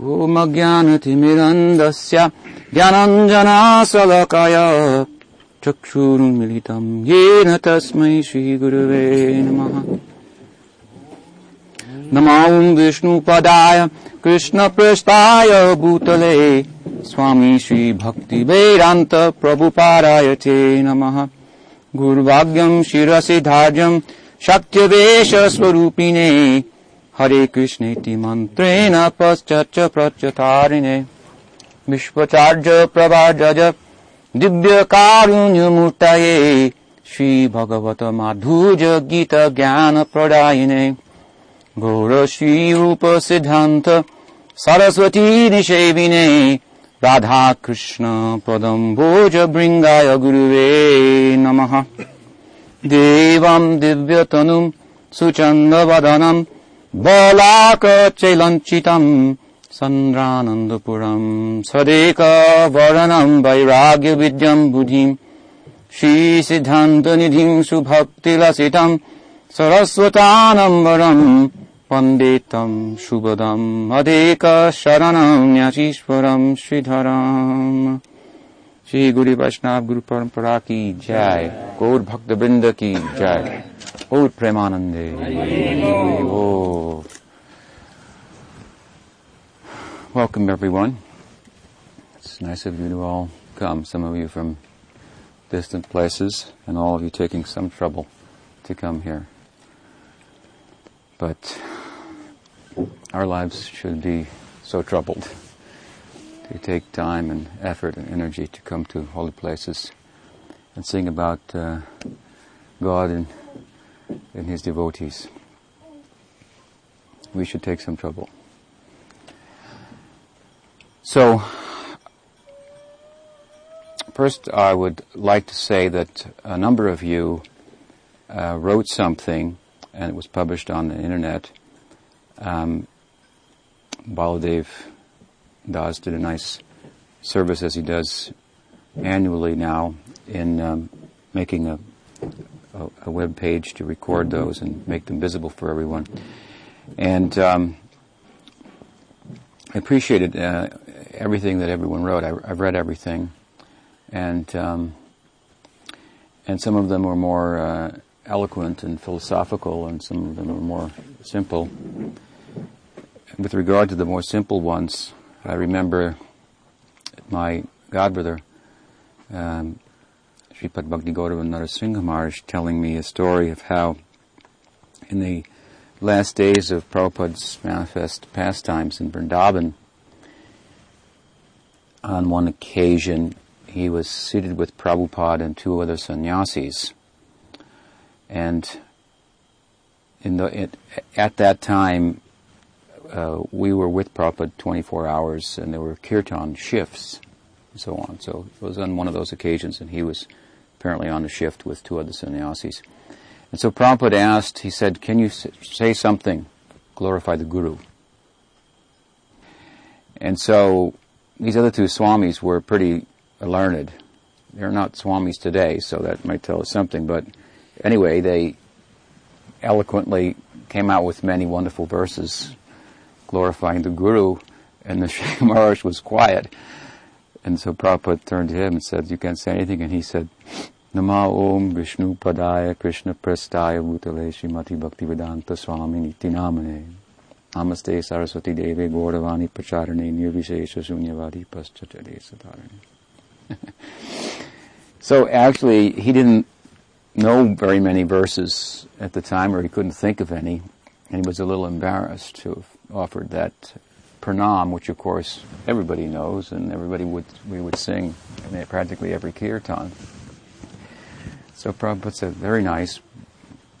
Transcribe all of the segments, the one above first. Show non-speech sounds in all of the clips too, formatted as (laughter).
ॐ अज्ञानतिमिरन्दस्य ज्ञानञ्जनाशलकाय चक्षुरुन्मिलितम् येन तस्मै श्रीगुरुवे नमः। नमो विष्णुपदाय कृष्णपृष्ठाय भूतले स्वामी श्रीभक्तिवेदान्त प्रभुपाराय ते नमः। गुरुभाग्यम् शिरसि धार्यम् शक्त्यवेशस्वरूपिणे हरे कृष्णेति मन्त्रेण पश्चर्च प्रच्युतारिणे विश्वचार्य प्रवाज दिव्यकारुण्यमूर्तये श्रीभगवत माधुर्य गीतज्ञानप्रदायिने घोर श्रीरूप सिद्धन्त सरस्वतीसेविने राधाकृष्ण पदम्भोज वृङ्गाय गुरुवे नमः देवम् दिव्यतनुम् सुचन्दवदनम् बलाकचैलञ्चितम् सन्द्रानन्दपुरम् सदेकवर्णनम् वैराग्यविद्यम् बुद्धिम् श्रीसिद्धान्तनिधिम् सुभक्तिलसितम् सरस्वतानम्बरम् वंदे तम् शुभदम् अधेकशरणम् न्यासीश्वरम् श्रीधरम्। श्री गुरु वैष्णव गुरु परंपरा की जय। गौर भक्त वृंद की जय। Oh, Premanande. Welcome everyone. It's nice of you to all come, some of you from distant places, and all of you taking some trouble to come here. But our lives should be so troubled to take time and effort and energy to come to holy places and sing about uh, God and and His devotees. We should take some trouble. So, first I would like to say that a number of you uh, wrote something and it was published on the internet. Um, Baladev Das did a nice service as he does annually now in um, making a, a, a, web page to record those and make them visible for everyone. And um, I appreciated uh, everything that everyone wrote. I, have read everything, and um, and some of them were more uh, eloquent and philosophical, and some of them were more simple. With regard to the more simple ones, I remember my godbrother, um, Sripad Bhakti Gaurava Narasingha Maharaj, telling me a story of how in the last days of Prabhupada's manifest pastimes in Vrindavan, on one occasion he was seated with Prabhupada and two other sannyasis. And in the, it, at that time, uh, we were with Prabhupada 24 hours and there were kirtan shifts and so on. So it was on one of those occasions and he was apparently on a shift with two other sannyasis. And so Prabhupada asked, he said, can you say something, glorify the Guru? And so these other two swamis were pretty learned. They're not swamis today, so that might tell us something. But anyway, they eloquently came out with many wonderful verses glorifying the Guru, and the (laughs) Shaykh Maharaj was quiet. And so Prabhupada turned to him and said, you can't say anything. And he said, Nama Om Vishnu Padaya Krishna Prastaya Bhutale Srimati Bhakti Vedanta Swami Niti Namane Namaste Saraswati Deve Gauravani Pacharane Nirvishesha Sunyavadi Paschachade Satarane. (laughs) so actually, he didn't know very many verses at the time, or he couldn't think of any, and he was a little embarrassed to have offered that pranam, which of course everybody knows, and everybody would we would sing practically every kirtan. So Prabhupada said, very nice,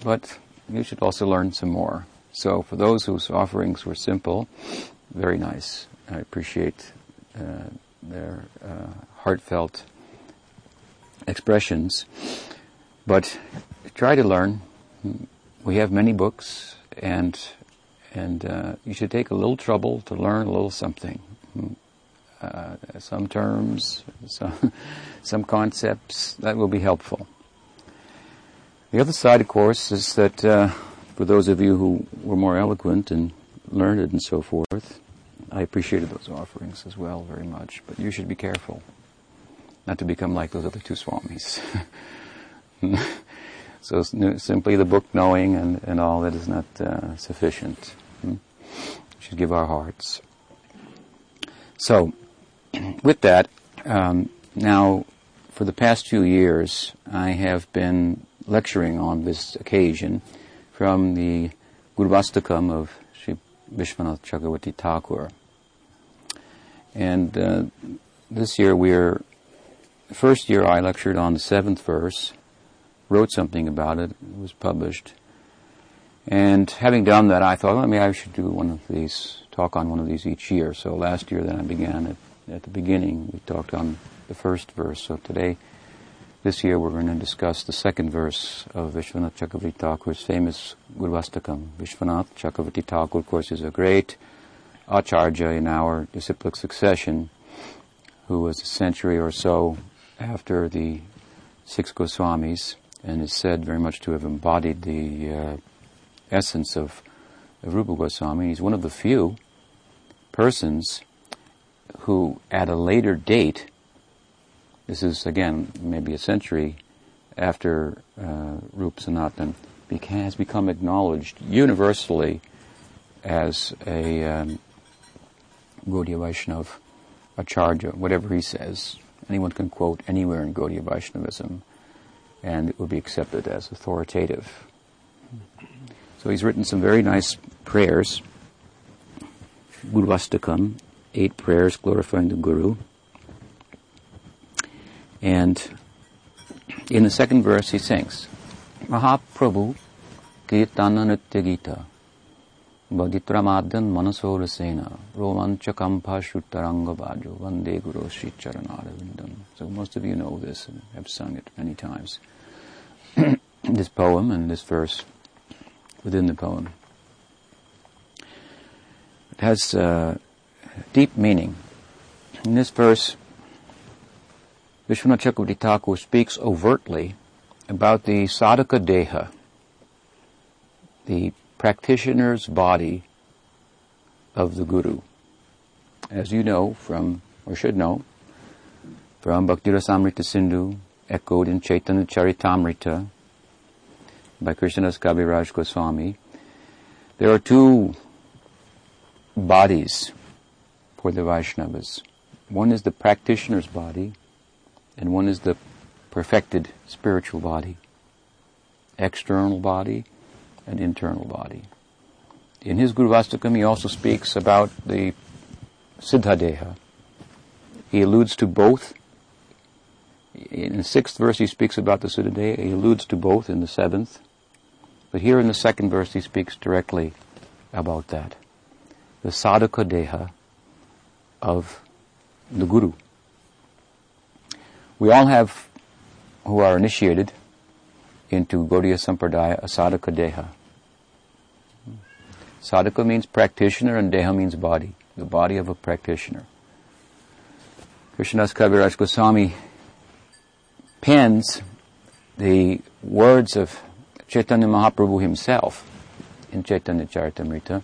but you should also learn some more. So for those whose offerings were simple, very nice. I appreciate uh, their uh, heartfelt expressions. But try to learn. We have many books, and and uh, you should take a little trouble to learn a little something. Uh, some terms, some, (laughs) some concepts that will be helpful. The other side, of course, is that uh, for those of you who were more eloquent and learned and so forth, I appreciated those offerings as well very much, but you should be careful not to become like those other two swamis. (laughs) so simply the book knowing and, and all that is not uh, sufficient. Should give our hearts. So, with that, um, now for the past few years, I have been lecturing on this occasion from the Gurvastakam of Sri Vishwanath Chakravarti Thakur. And uh, this year we're, first year I lectured on the seventh verse, wrote something about it, it was published. And having done that, I thought, well, maybe I should do one of these, talk on one of these each year. So last year then I began at, at the beginning, we talked on the first verse. So today, this year we're going to discuss the second verse of Vishwanath Chakravarti Thakur's famous Gurvastakam. Vishwanath Chakravarti Thakur, of course, is a great acharya in our disciplic succession, who was a century or so after the six Goswamis, and is said very much to have embodied the uh, essence of, of Rupa Goswami. He's one of the few persons who, at a later date, this is again maybe a century after uh, Rup Sanatan beca- has become acknowledged universally as a um, Gaudiya Vaishnav Acharya, whatever he says. Anyone can quote anywhere in Gaudiya Vaishnavism, and it will be accepted as authoritative. So he's written some very nice prayers. Gurvastakam, eight prayers glorifying the Guru. And in the second verse he sings, Mahaprabhu Kirtana Nitya Gita Bhaditramadyan Manasorasena Romanchakampa Shuttaranga Bhajo Vande Guru Sri. So most of you know this and have sung it many times. (clears throat) this poem and this verse within the poem. It has uh, deep meaning. In this verse, Vishwanath Chakravarti Thakur speaks overtly about the sadhaka deha, the practitioner's body of the guru. As you know from, or should know, from Bhakti-rasamrita Sindhu, echoed in Chaitanya Charitamrita by Krishnadas Kaviraj Goswami, there are two bodies for the Vaishnavas. One is the practitioner's body, and one is the perfected spiritual body. External body and internal body. In his Gurvastakam, he also speaks about the Siddhadeha. He alludes to both. In the sixth verse, he speaks about the Siddhadeha. He alludes to both in the seventh. But here in the second verse, he speaks directly about that. The sadhaka deha of the Guru. We all have, who are initiated into Gaudiya Sampradaya, a sadhaka deha. Sadhaka means practitioner and deha means body, the body of a practitioner. Krishnadas Kaviraj Goswami pens the words of Chaitanya Mahaprabhu himself in Chaitanya Charitamrita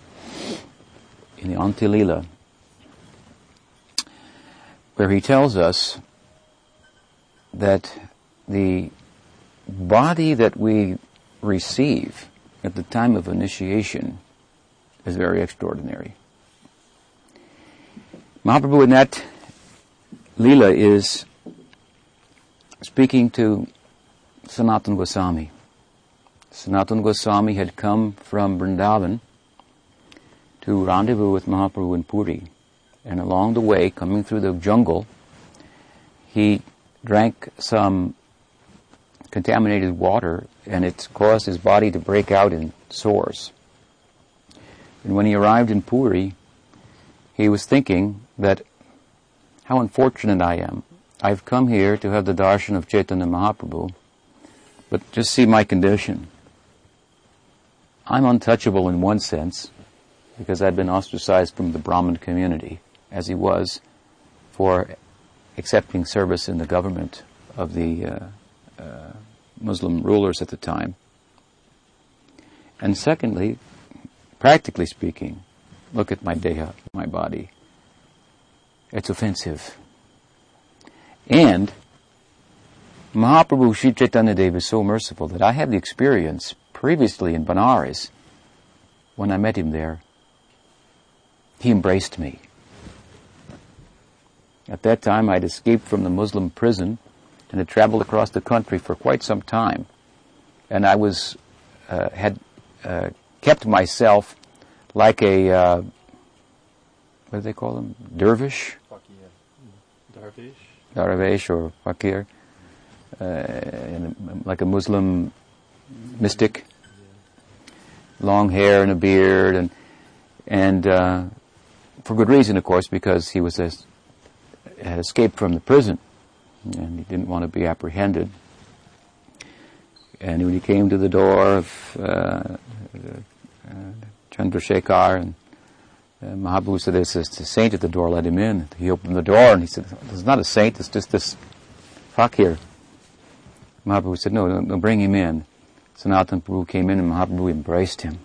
in the Antilila where he tells us that the body that we receive at the time of initiation is very extraordinary. Mahaprabhu in that Leela is speaking to Sanatan Goswami. Sanatan Goswami had come from Vrindavan to rendezvous with Mahaprabhu in Puri. And along the way, coming through the jungle, he drank some contaminated water and it caused his body to break out in sores. And when he arrived in Puri, he was thinking that how unfortunate I am. I've come here to have the darshan of Chaitanya Mahaprabhu, but just see my condition. I'm untouchable in one sense, because I'd been ostracized from the Brahmin community, as he was, for accepting service in the government of the uh, uh, Muslim rulers at the time. And secondly, practically speaking, look at my deha, my body. It's offensive. And Mahaprabhu Sri Chaitanya Dev is so merciful that I have the experience previously in Benares when I met him there. He embraced me. At that time, I'd escaped from the Muslim prison and had traveled across the country for quite some time. And I was, uh, had uh, kept myself like a, uh, what do they call them? Dervish? Darvish. Darvish or fakir. Uh, like a Muslim mystic. Long hair and a beard and, and, uh, for good reason, of course, because he was a, had escaped from the prison and he didn't want to be apprehended. And when he came to the door of uh, uh, Chandrasekhar and uh, Mahaprabhu said, there's a saint at the door, let him in. He opened the door and he said, there's not a saint, it's just this fakir. Mahaprabhu said, no, no, bring him in. Sanatan Prabhu came in and Mahaprabhu embraced him.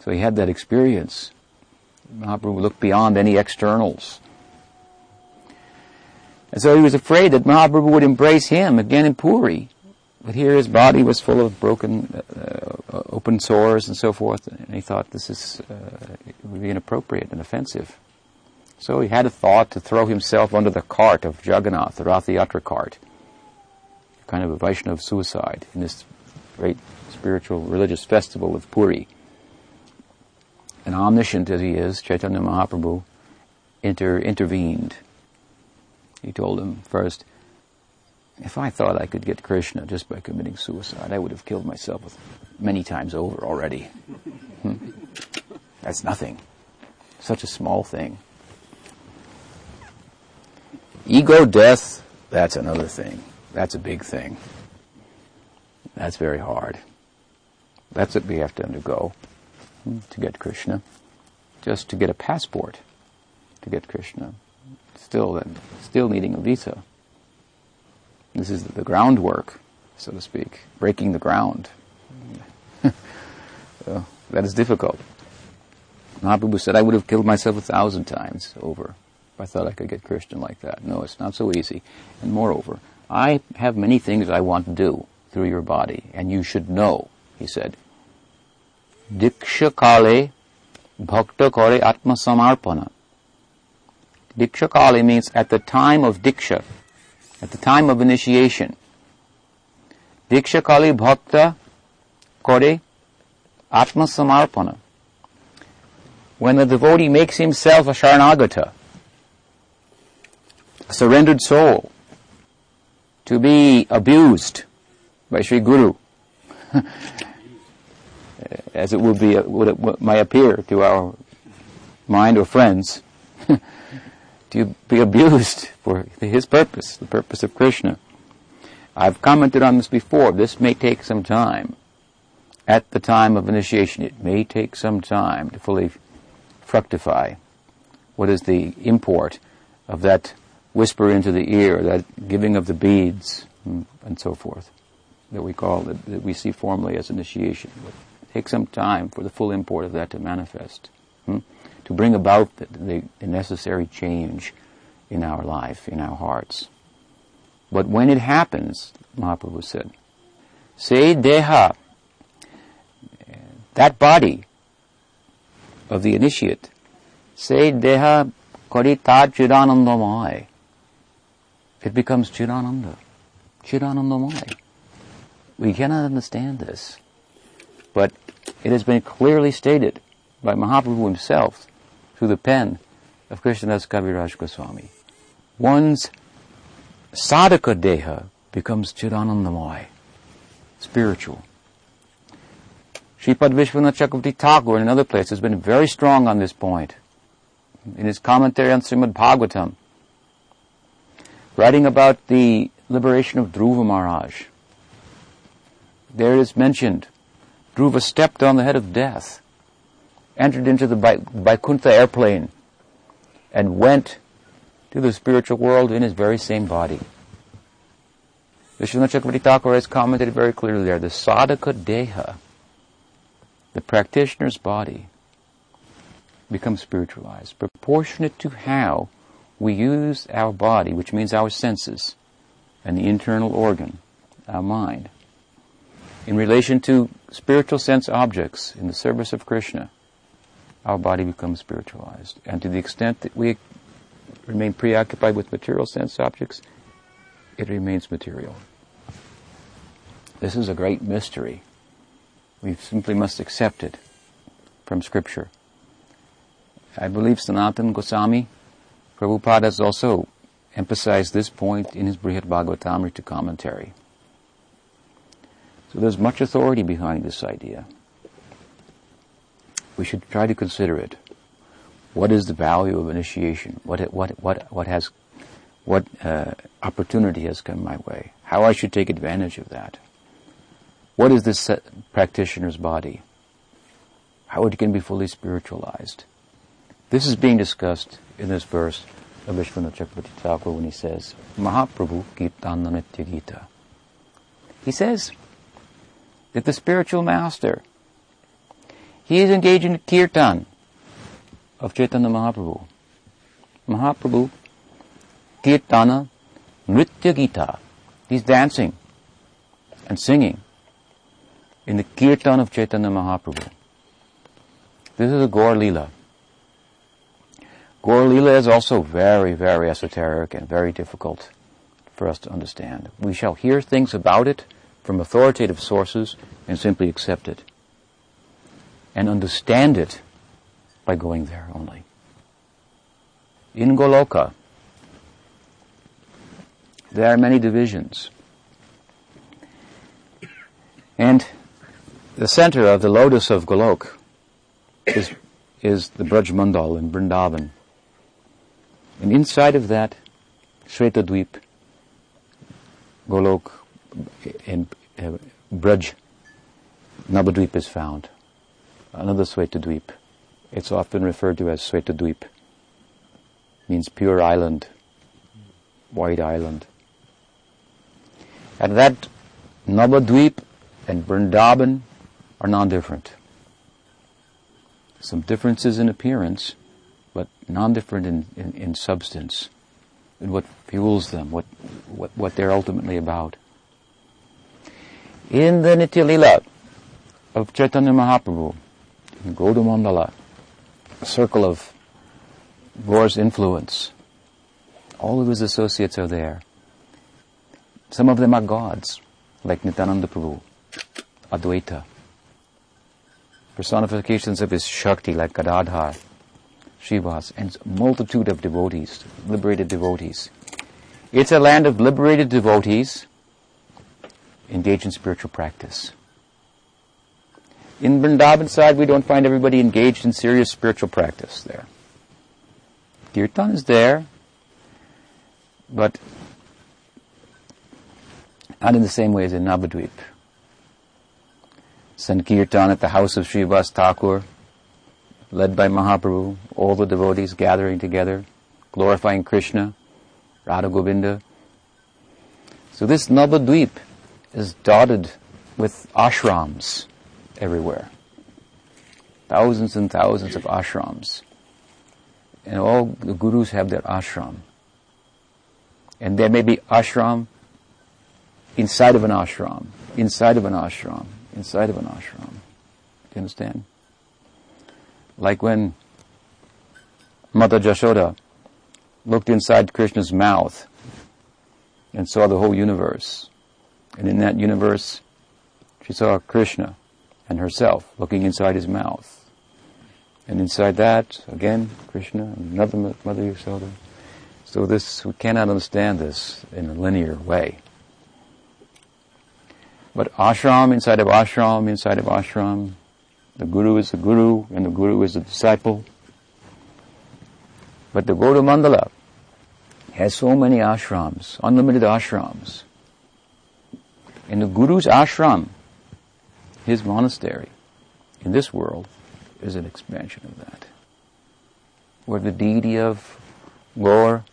So he had that experience. Mahaprabhu looked beyond any externals. And so he was afraid that Mahaprabhu would embrace him again in Puri. But here his body was full of broken, uh, open sores and so forth, and he thought this is, uh, would be inappropriate and offensive. So he had a thought to throw himself under the cart of Jagannath, the Rathayatra cart, kind of a Vaishnava suicide in this great spiritual religious festival of Puri. And omniscient as he is, Chaitanya Mahaprabhu inter- intervened he told him first, if I thought I could get Krishna just by committing suicide, I would have killed myself many times over already. Hmm? That's nothing. Such a small thing. Ego death, that's another thing. That's a big thing. That's very hard. That's what we have to undergo hmm, to get Krishna. Just to get a passport to get Krishna still still needing a visa. This is the groundwork, so to speak, breaking the ground. (laughs) so that is difficult. Mahaprabhu said, I would have killed myself a thousand times over if I thought I could get Krishna like that. No, it's not so easy. And moreover, I have many things I want to do through your body, and you should know, he said. Diksha kale bhakta kare atma samarpana. Diksha Kali means at the time of Diksha, at the time of initiation. Diksha Kali Bhakta Kore Atma Samarpana. When the devotee makes himself a Sharanagata, a surrendered soul, to be abused by Sri Guru, (laughs) as it would be, would it, might appear to our mind or friends, (laughs) to be abused for his purpose, the purpose of Krishna. I've commented on this before. This may take some time. At the time of initiation, it may take some time to fully fructify what is the import of that whisper into the ear, that giving of the beads, and so forth, that we call, that, that we see formally as initiation. But it takes some time for the full import of that to manifest. Hmm? to bring about the, the, the necessary change in our life, in our hearts. But when it happens, Mahaprabhu said, say deha, that body of the initiate, say deha karita chidanandamai. It becomes chidananda, chidanandamai. We cannot understand this, but it has been clearly stated by Mahaprabhu himself through the pen of Krishnadas Kaviraj Goswami. One's sadhaka deha becomes chidanandamaya, spiritual. Sripad Vishwanath Chakravarti Thakur in another place has been very strong on this point. In his commentary on Srimad Bhagavatam, writing about the liberation of Dhruva Maharaj, there it is mentioned, Dhruva stepped on the head of death entered into the Vaikuntha airplane and went to the spiritual world in his very same body. Vishwanath Chakravarti Thakur has commented very clearly there, the sadhaka deha, the practitioner's body, becomes spiritualized, proportionate to how we use our body, which means our senses, and the internal organ, our mind, in relation to spiritual sense objects in the service of Krishna, our body becomes spiritualized. And to the extent that we remain preoccupied with material sense objects, it remains material. This is a great mystery. We simply must accept it from Scripture. I believe Sanatana Goswami, Prabhupada has also emphasized this point in his Brihad Bhagavatamrita commentary. So there's much authority behind this idea. We should try to consider it. What is the value of initiation? What what what what has what uh, opportunity has come my way? How I should take advantage of that? What is this practitioner's body? How it can be fully spiritualized? This is being discussed in this verse of Vishwanath Chakravarti Thakur when he says, Mahaprabhu Kirtana Nitya Gita. He says that the spiritual master, he is engaged in kirtan of Chaitanya Mahaprabhu. Mahaprabhu Kirtana Nritya Gita. He's dancing and singing in the kirtan of Chaitanya Mahaprabhu. This is a Gaur Lila. Gaur Lila is also very, very esoteric and very difficult for us to understand. We shall hear things about it from authoritative sources and simply accept it. And understand it by going there only. In Goloka, there are many divisions. And the center of the lotus of Golok is, is the Braj Mandal in Vrindavan. And inside of that, Shvetadweep, Golok, and Uh, Braj, Nabadweep is found. Another Shvetadweep. It's often referred to as Shvetadweep. Means pure island, white island. And that Nabadweep and Vrindavan are non-different. Some differences in appearance, but non-different in, in, in substance, in what fuels them, what, what, what they're ultimately about. In the Nitya Lila of Chaitanya Mahaprabhu, in Gaudamandala, a circle of Gaur's influence, all of his associates are there. Some of them are gods, like Nityananda Prabhu, Advaita personifications of his Shakti like Gadadhar, Srivas, and multitude of devotees, liberated devotees. It's a land of liberated devotees engaged in spiritual practice. In Vrindavan side, we don't find everybody engaged in serious spiritual practice there. Kirtan is there, but not in the same way as in Navadvip. Sankirtan at the house of Srivas Thakur, led by Mahaprabhu, all the devotees gathering together, glorifying Krishna, Radha Govinda. So this Navadvip is dotted with ashrams everywhere. Thousands and thousands of ashrams. And all the gurus have their ashram. And there may be ashram inside of an ashram, inside of an ashram, inside of an ashram. Do you understand? Like when Mata Jashoda looked inside Krishna's mouth and saw the whole universe. And in that universe, she saw Krishna and herself looking inside his mouth. And inside that, again, Krishna, and another Mother Yashoda. So this, we cannot understand this in a linear way. But ashram inside of ashram inside of ashram, the guru is the guru and the guru is the disciple. But the Gauda Mandala has so many ashrams, unlimited ashrams. And the guru's ashram, his monastery, in this world, is an expansion of that. Where the deity of Gaur,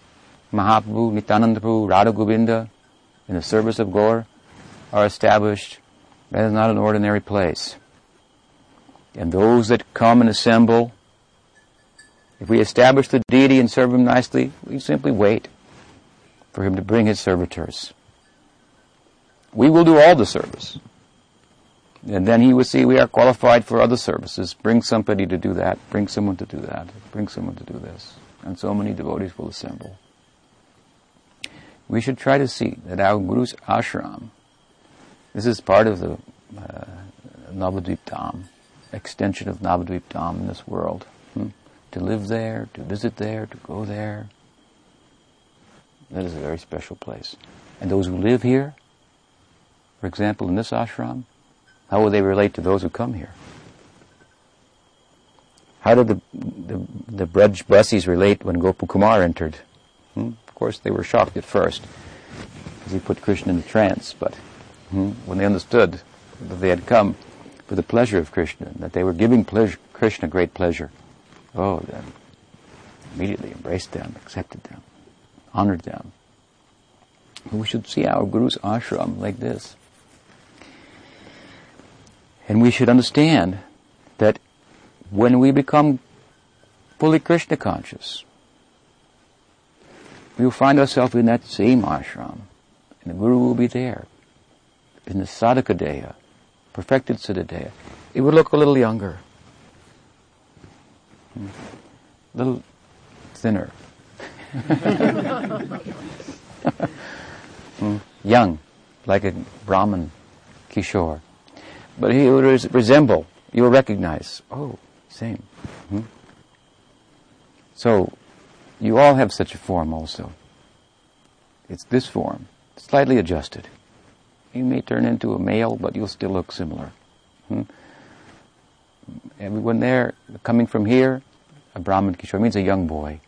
Mahaprabhu, Nityananda Prabhu, Radha Govinda, in the service of Gaur, are established, that is not an ordinary place. And those that come and assemble If we establish the deity and serve him nicely, we simply wait for him to bring his servitors. We will do all the service. And then he will see we are qualified for other services. Bring somebody to do that. Bring someone to do that. Bring someone to do this. And so many devotees will assemble. We should try to see that our Guru's ashram, this is part of the uh, Navadvip Dham, extension of Navadvip Dham in this world. Hmm? To live there, to visit there, to go there. That is a very special place. And those who live here, for example, in this ashram, how will they relate to those who come here? How did the the, the Braj relate when Gopakumar entered? Hmm? Of course, they were shocked at first, because he put Krishna in a trance. But hmm, when they understood that they had come for the pleasure of Krishna, that they were giving pleasure, Krishna great pleasure, oh, then immediately embraced them, accepted them, honored them. We should see our Guru's ashram like this. And we should understand that when we become fully Krishna conscious, we will find ourselves in that same ashram, and the Guru will be there, in the sadhaka deha, perfected siddha It would look a little younger, a little thinner, (laughs) (laughs) mm. young, like a Brahman Kishore. But he will res- resemble, you will recognize, oh, same. Hmm? So, you all have such a form also. It's this form, slightly adjusted. You may turn into a male, but you'll still look similar. Hmm? Everyone there, coming from here, a Brahman Kishore means a young boy.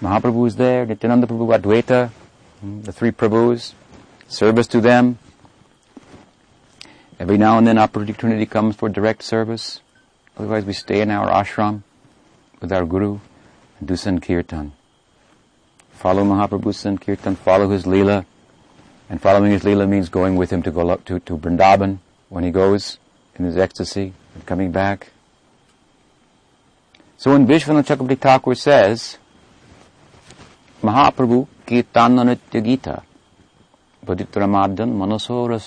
Mahaprabhu is there, Nityananda Prabhu, Advaita, hmm? the three Prabhus, service to them, Every now and then opportunity comes for direct service. Otherwise we stay in our ashram with our Guru and do Sankirtan. Follow Mahaprabhu's Sankirtan, follow his Leela. And following his Leela means going with him to go to, to Vrindavan when he goes in his ecstasy and coming back. So when Vishwanath Chakravarti Thakur says, Mahaprabhu Kirtananitya Gita, Bhaditramadhan Manasora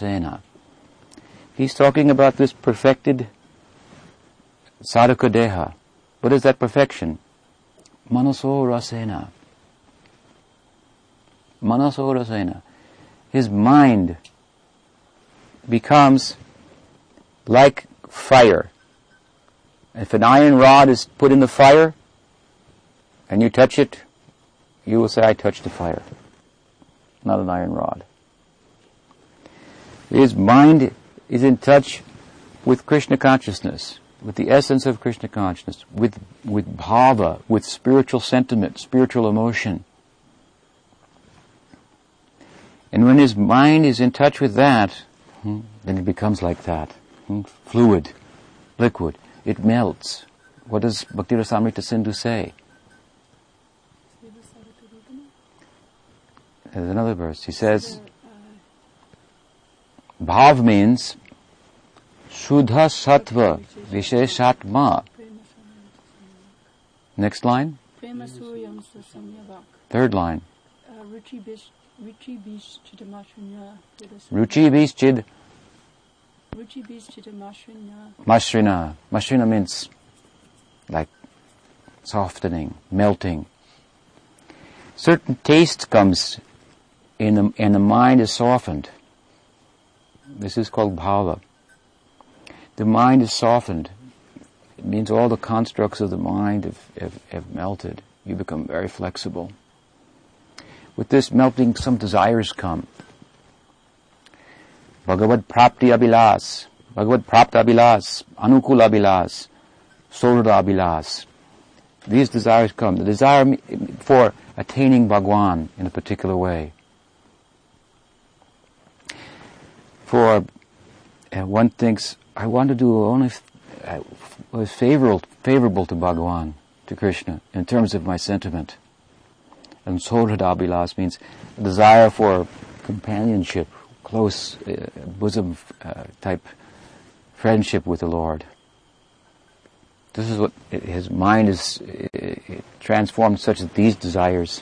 He's talking about this perfected sadhaka deha. What is that perfection? Manaso rasena. Manaso rasena. His mind becomes like fire. If an iron rod is put in the fire and you touch it, you will say, I touched the fire. Not an iron rod. His mind is in touch with Krishna consciousness, with the essence of Krishna consciousness, with, with bhava, with spiritual sentiment, spiritual emotion. And when his mind is in touch with that, hmm, then it becomes like that. Hmm, fluid, liquid. It melts. What does Bhakti Rasamrita Sindhu say? There's another verse. He says, Bhav means Shuddha Sattva Visheshatma. Next line. Third line. Ruchi Bishchid. Mashrina. Mashrina means like softening, melting. Certain taste comes in the, and the mind is softened. This is called bhava the mind is softened. It means all the constructs of the mind have, have, have melted. You become very flexible. With this melting, some desires come. Bhagavad Prapti Abhilas, Bhagavad Prapta Abhilas, Anukula Abhilas, Sorada Abhilas. These desires come. The desire for attaining Bhagwan in a particular way. For uh, one thinks, I want to do only what was favorable, favorable to Bhagavan, to Krishna, in terms of my sentiment. And Sohradabhilas means desire for companionship, close uh, bosom uh, type friendship with the Lord. This is what his mind is transformed such that these desires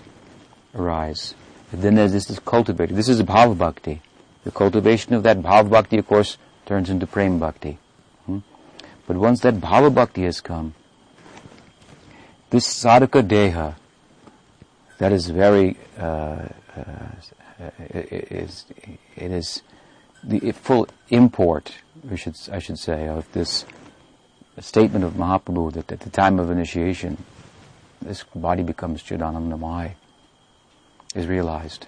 arise. And then this is cultivated. This is bhava bhakti. The cultivation of that bhava bhakti, of course, turns into prem bhakti. Hmm? But once that bhava bhakti has come, this sadhaka deha, that is very, uh, uh, it is, it is the full import, we should, I should say, of this statement of Mahaprabhu that at the time of initiation, this body becomes Chidanandamaya, is realized.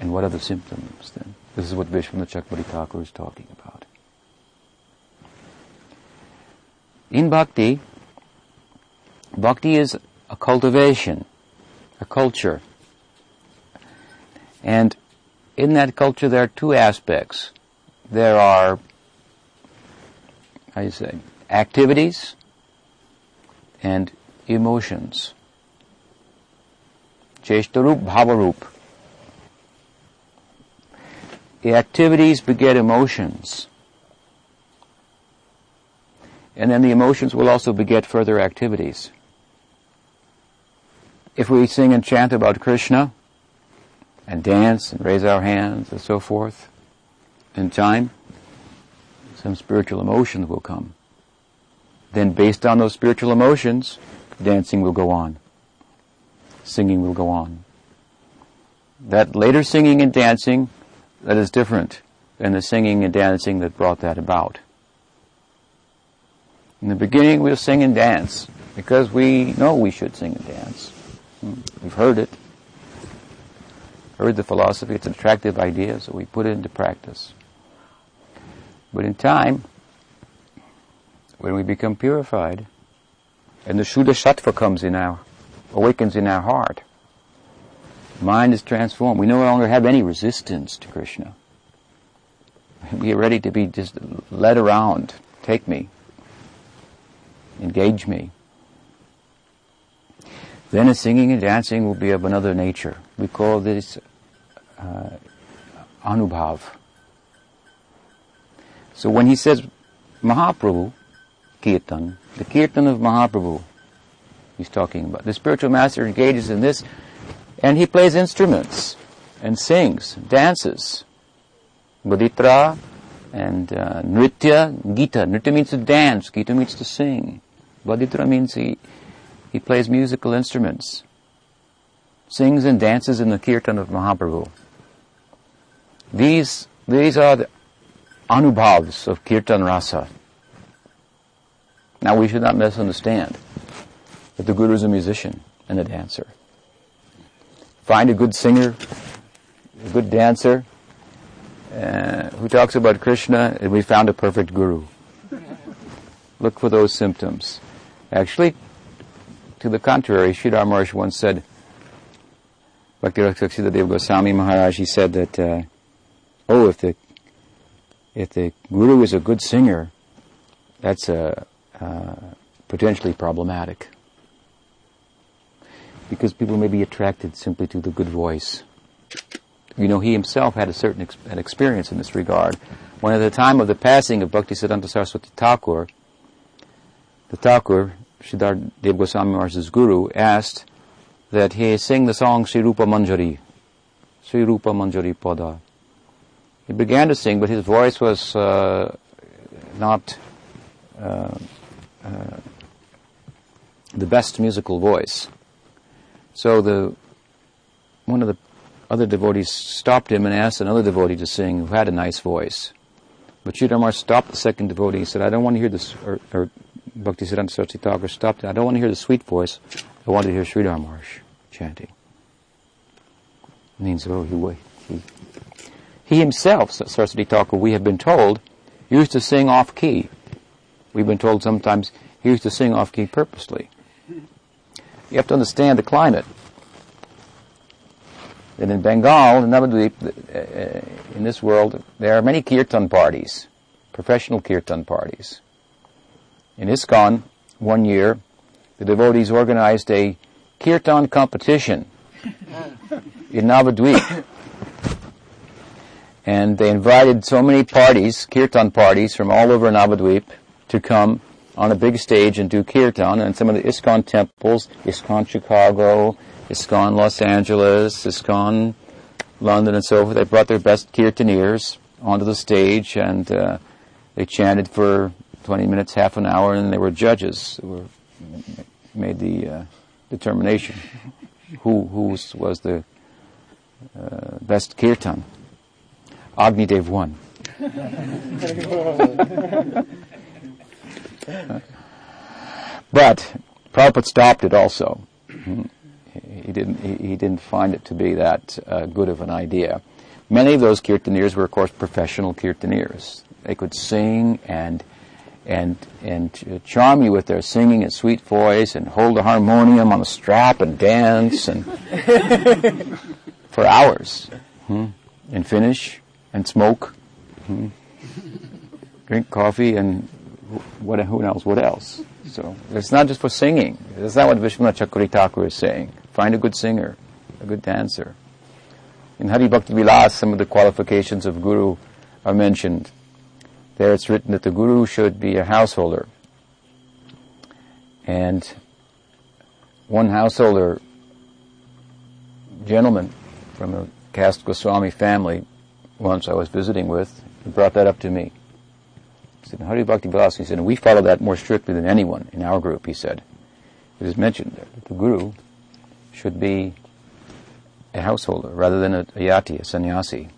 And what are the symptoms then? This is what Vishwanath Thakur is talking about. In bhakti, bhakti is a cultivation a culture. And in that culture there are two aspects. There are, how you say, activities and emotions. Cheshtarup, Bhavarup. The activities beget emotions. And then the emotions will also beget further activities. If we sing and chant about Krishna and dance and raise our hands and so forth, in time, some spiritual emotions will come. Then based on those spiritual emotions, dancing will go on. Singing will go on. That later singing and dancing, that is different than the singing and dancing that brought that about. In the beginning we'll sing and dance because we know we should sing and dance. Hmm. We've heard it, heard the philosophy. It's an attractive idea, so we put it into practice. But in time, when we become purified, and the Shuddha Sattva comes in our, awakens in our heart, mind is transformed. We no longer have any resistance to Krishna. (laughs) We are ready to be just led around. Take me. Engage me. Then the singing and dancing will be of another nature. We call this uh, anubhav. So when he says Mahaprabhu, kirtan, the kirtan of Mahaprabhu, he's talking about. The spiritual master engages in this, and he plays instruments, and sings, dances. Bodhitra, and uh, Nritya, Gita. Nritya means to dance, Gita means to sing. Bodhitra means he, he plays musical instruments, sings and dances in the kirtan of Mahaprabhu. These, these are the anubhavs of kirtan rasa. Now we should not misunderstand that the guru is a musician and a dancer. Find a good singer, a good dancer, uh, who talks about Krishna, and we found a perfect guru. Look for those symptoms. Actually, to the contrary, Sridhar Maharaj once said, Bhakti Dev Goswami Maharaj, he said that, uh, oh, if the, if the guru is a good singer, that's uh, uh, potentially problematic. Because people may be attracted simply to the good voice. You know, he himself had a certain ex- an experience in this regard. When at the time of the passing of Bhakti Bhaktisiddhanta Saraswati Thakur, the Thakur Sridhar Dev Goswami Maharaj's guru, asked that he sing the song Sri Rupa Manjari, Sri Rupa Manjari Pada. He began to sing, but his voice was uh, not uh, uh, the best musical voice. So the one of the other devotees stopped him and asked another devotee to sing who had a nice voice. But Sridhar stopped the second devotee and said, I don't want to hear this, or, or Bhakti Siddhanta Saraswati Thakur stopped. I don't want to hear the sweet voice. I want to hear Sridhar Maharaj chanting. It means, oh, he, he, he himself, Saraswati Thakur, we have been told, used to sing off key. We've been told sometimes he used to sing off key purposely. You have to understand the climate. That in Bengal, in Navadvip, uh, in this world, there are many kirtan parties, professional kirtan parties. In ISKCON, one year, the devotees organized a kirtan competition (laughs) in Navadvip. And they invited so many parties, kirtan parties from all over Navadvip to come on a big stage and do kirtan, and some of the ISKCON temples, ISKCON Chicago, ISKCON Los Angeles, ISKCON London, and so forth, they brought their best kirtaneers onto the stage, and uh, they chanted for 20 minutes, half an hour, and there were judges who were, made the uh, determination who, who was, the uh, best kirtan. Agni Dev won. (laughs) but Prabhupada stopped it also. He didn't, he, he didn't find it to be that uh, good of an idea. Many of those kirtaneers were, of course, professional kirtaneers. They could sing and and and charm you with their singing and sweet voice, and hold a harmonium on a strap and dance and (laughs) for hours, hmm? and finish and smoke, hmm? drink coffee, and what who knows what else. So it's not just for singing. That's not what Vishwanath Chakravarti Thakur is saying. Find a good singer, a good dancer. In Hari Bhakti Vilas, some of the qualifications of guru are mentioned. There it's written that the guru should be a householder. And one householder gentleman from a caste Goswami family once I was visiting with brought that up to me. Said, Hari Bhakti Vilas, he said, we follow that more strictly than anyone in our group, he said. It is mentioned that the guru should be a householder rather than a, a yati, a sannyasi.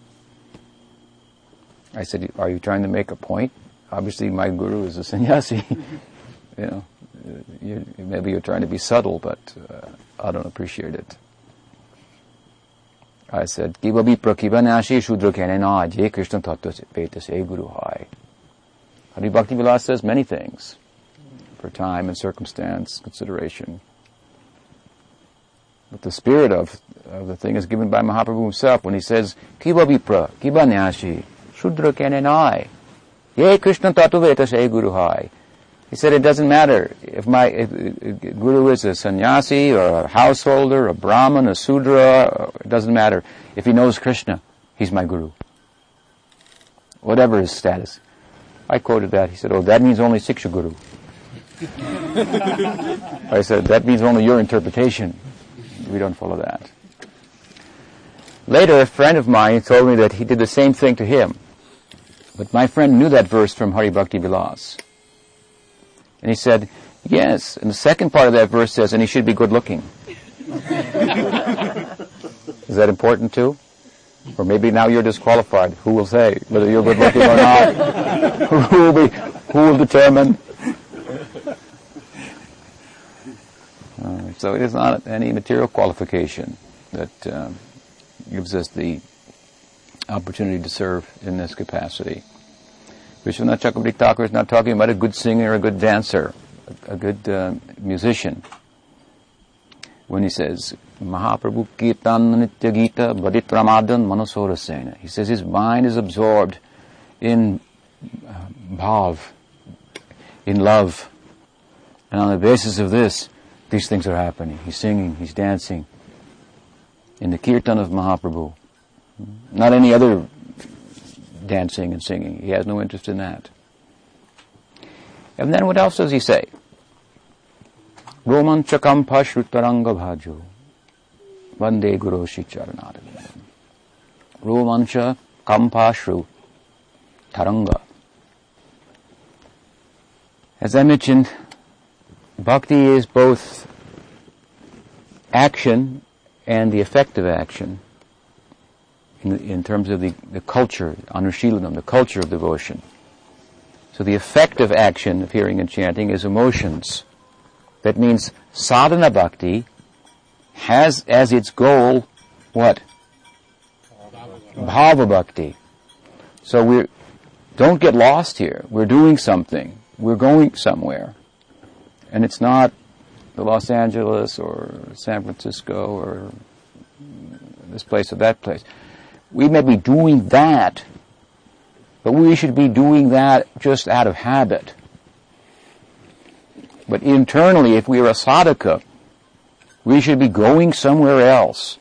I said, "Are you trying to make a point?" Obviously, my guru is a sannyasi. (laughs) you know, you, maybe you're trying to be subtle, but uh, I don't appreciate it. I said, "Kibabi prakibanashi shudra kenena je Krishna tattva se guru hai." Hari Bhakti Vilas says many things for time and circumstance consideration. But the spirit of, of the thing is given by Mahaprabhu himself when he says, Kiba Vipra, Kiba Nyashi, Shudra Kenenai, Ye Krishna Tatuveta Se Guru Hai. He said it doesn't matter if my if, if guru is a sannyasi or a householder, a brahman, a sudra, it doesn't matter. If he knows Krishna, he's my guru. Whatever his status. I quoted that. He said, oh, that means only Siksha Guru. (laughs) I said, that means only your interpretation. We don't follow that. Later, a friend of mine told me that he did the same thing to him. But my friend knew that verse from Hari Bhakti Vilas. And he said, yes, and the second part of that verse says, and he should be good looking. (laughs) Is that important too? Or maybe now you're disqualified. Who will say whether you're good looking or not? (laughs) who will be, who will determine? Uh, so it is not any material qualification that uh, gives us the opportunity to serve in this capacity. Vishwanath Chakravarti Thakur is not talking about a good singer, a good dancer, a, a good uh, musician. When he says, Mahaprabhu Kirtan Nitya Gita Badit Ramadan Manasorasena. He says his mind is absorbed in bhav, in love. And on the basis of this, these things are happening. He's singing, he's dancing in the kirtan of Mahaprabhu. Not any other dancing and singing. He has no interest in that. And then what else does he say? Romanchakam pashrutaranga bhajo. Vande Guru Shicharanada. Romancha kampashru taranga. As I mentioned, bhakti is both action and the effect of action in, in terms of the, the culture, anushilanam, the culture of devotion. So the effect of action of hearing and chanting is emotions. That means sadhana bhakti has as its goal what? Bhava bhakti. So we don't get lost here. We're doing something. We're going somewhere. And it's not the Los Angeles or San Francisco or this place or that place. We may be doing that, but we should be doing that just out of habit. But internally, if we are a sadhaka, we should be going somewhere else,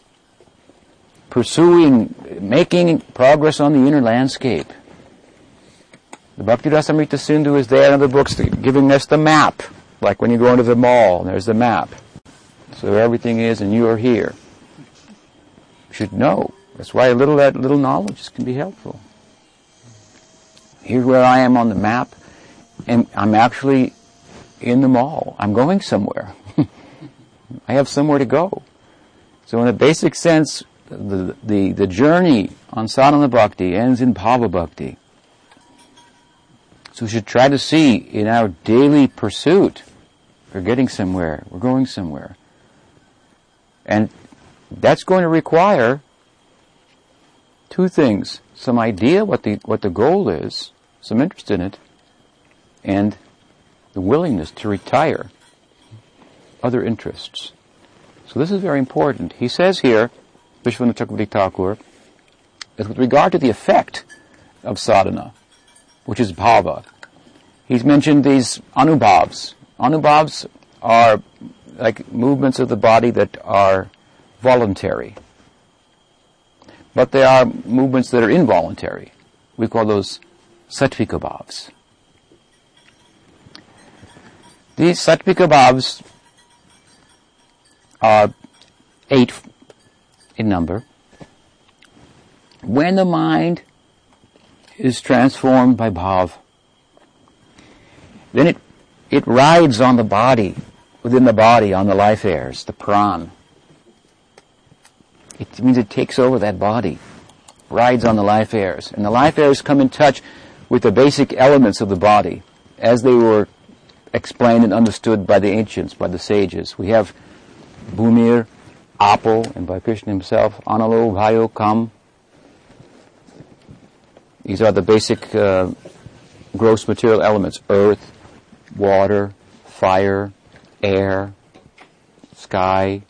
pursuing, making progress on the inner landscape. The Bhakti Rasamrita Sindhu is there in the books giving us the map, like when you go into the mall there's the map. So everything is and you are here. You should know. That's why a little that little knowledge can be helpful. Here's where I am on the map, and I'm actually in the mall. I'm going somewhere. (laughs) I have somewhere to go. So in a basic sense, the, the, the journey on sadhana bhakti ends in bhava bhakti. So we should try to see in our daily pursuit, we're getting somewhere, we're going somewhere. And that's going to require two things. Some idea what the, what the goal is, some interest in it, and the willingness to retire other interests. So this is very important. He says here, Vishwanath Chakravarti Thakur, that with regard to the effect of sadhana, which is bhava, he's mentioned these anubhavs. Anubhavs are like movements of the body that are voluntary. But they are movements that are involuntary. We call those sattvika bhavs. These sattvika bhavs are eight in number. When the mind is transformed by bhav, then it, it rides on the body, within the body, on the life airs, the pran. It means it takes over that body, rides on the life airs. And the life airs come in touch with the basic elements of the body as they were explained and understood by the ancients, by the sages. We have Bhumir, Apo, and by Krishna himself, Analo, Vayo, Kam. These are the basic uh, gross material elements. Earth, water, fire, air, sky.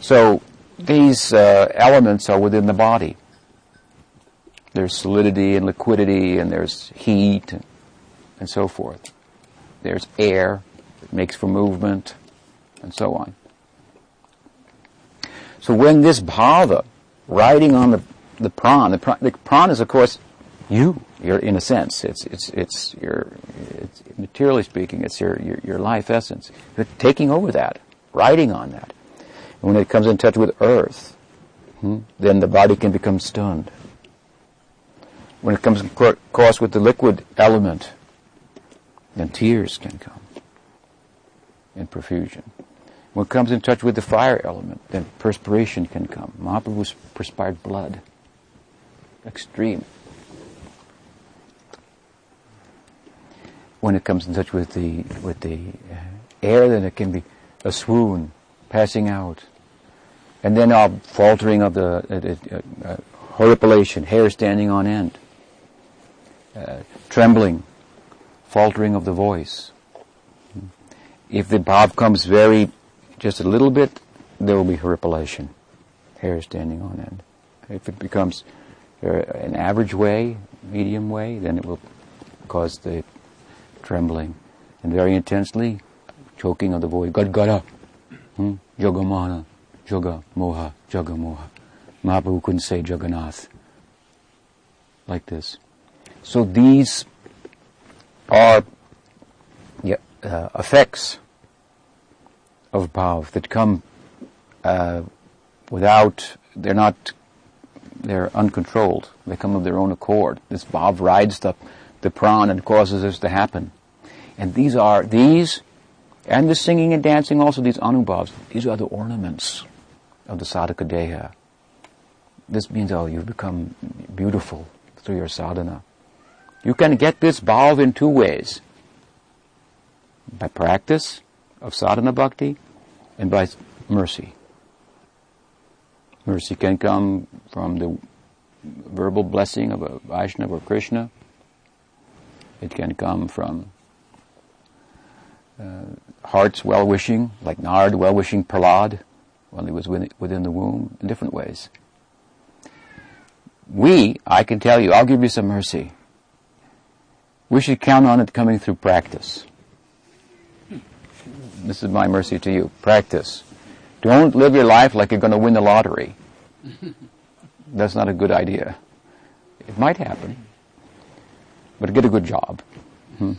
So these uh, elements are within the body. There's solidity and liquidity, and there's heat, and, and so forth. There's air that makes for movement, and so on. So when this bhava, riding on the, the pran, the pran, the is of course you, you're in a sense. It's, it's, it's your, it's, materially speaking, it's your, your, your life essence. Taking over that, riding on that. And when it comes in touch with earth, hmm, then the body can become stunned. When it comes in course with the liquid element, then tears can come in profusion. When it comes in touch with the fire element, then perspiration can come. Mahaprabhu's perspired blood. Extreme. When it comes in touch with the, with the uh, air, then it can be a swoon, passing out. And then a faltering of the, uh, uh, uh, horripilation, hair standing on end. Uh, trembling, faltering of the voice. If the bhav comes very just a little bit, there will be horripilation, hair standing on end. If it becomes an average way, medium way, then it will cause the trembling. And very intensely, choking of the voice, Gadgara, hmm? Jaga Moha, Jaga Moha. Mahaprabhu couldn't say Jagannath. Like this. So these are yeah, uh, effects of bhav that come uh, without, they're not, they're uncontrolled. They come of their own accord. This bhav rides the, the pran and causes this to happen. And these are, these, and the singing and dancing also, these anubhavs, these are the ornaments of the sadhaka deha. This means, oh, you've become beautiful through your sadhana. You can get this bhav in two ways. By practice, of sadhana bhakti and by mercy. Mercy can come from the verbal blessing of a Vaishnava or Krishna. It can come from uh, heart's well-wishing, like Narad well-wishing Prahlad while he was within the womb, in different ways. We, I can tell you, I'll give you some mercy. We should count on it coming through practice this is my mercy to you. Practice. Don't live your life like you're going to win the lottery. (laughs) That's not a good idea. It might happen. but get a good job. Hmm?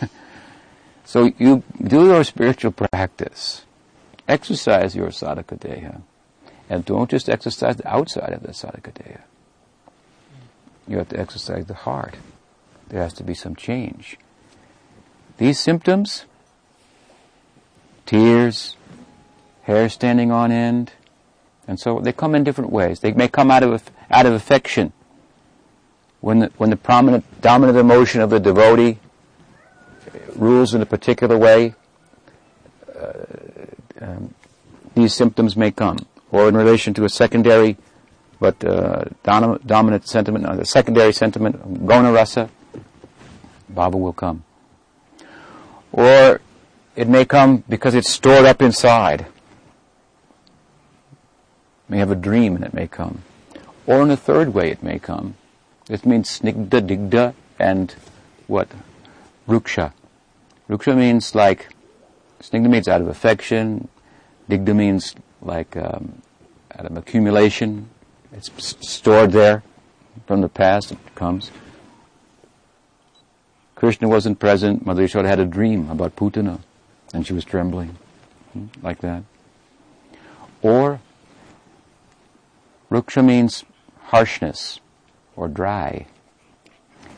(laughs) so you do your spiritual practice. Exercise your sadhaka deha. And don't just exercise the outside of the sadhaka deha. You have to exercise the heart. There has to be some change. These symptoms, tears, hair standing on end, and so they come in different ways. They may come out of out of affection. When the, when the prominent dominant emotion of the devotee rules in a particular way, uh, um, these symptoms may come, or in relation to a secondary but uh, dominant sentiment, uh, the secondary sentiment, gona rasa, Bhava will come. Or it may come because it's stored up inside. May have a dream and it may come. Or in a third way it may come. It means snigda, digda, and what? Ruksha. Ruksha means like, snigda means out of affection, digda means like um, out of accumulation. It's stored there from the past, it comes. Krishna wasn't present. Mother Yashoda had a dream about Putana, and she was trembling, hmm, like that. Or, ruksha means harshness or dry.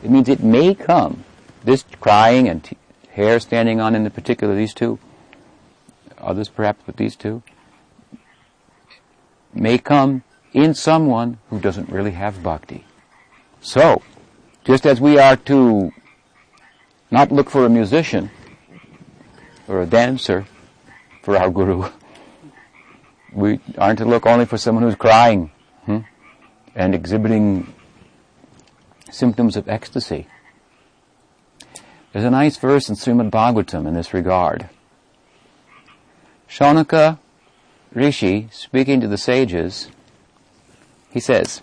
It means it may come. This crying and t- hair standing on in the particular, these two, others perhaps, but these two, may come in someone who doesn't really have bhakti. So, just as we are to not look for a musician or a dancer for our guru. We aren't to look only for someone who's crying and exhibiting symptoms of ecstasy. There's a nice verse in Srimad Bhagavatam in this regard. Shaunaka Rishi, speaking to the sages, he says,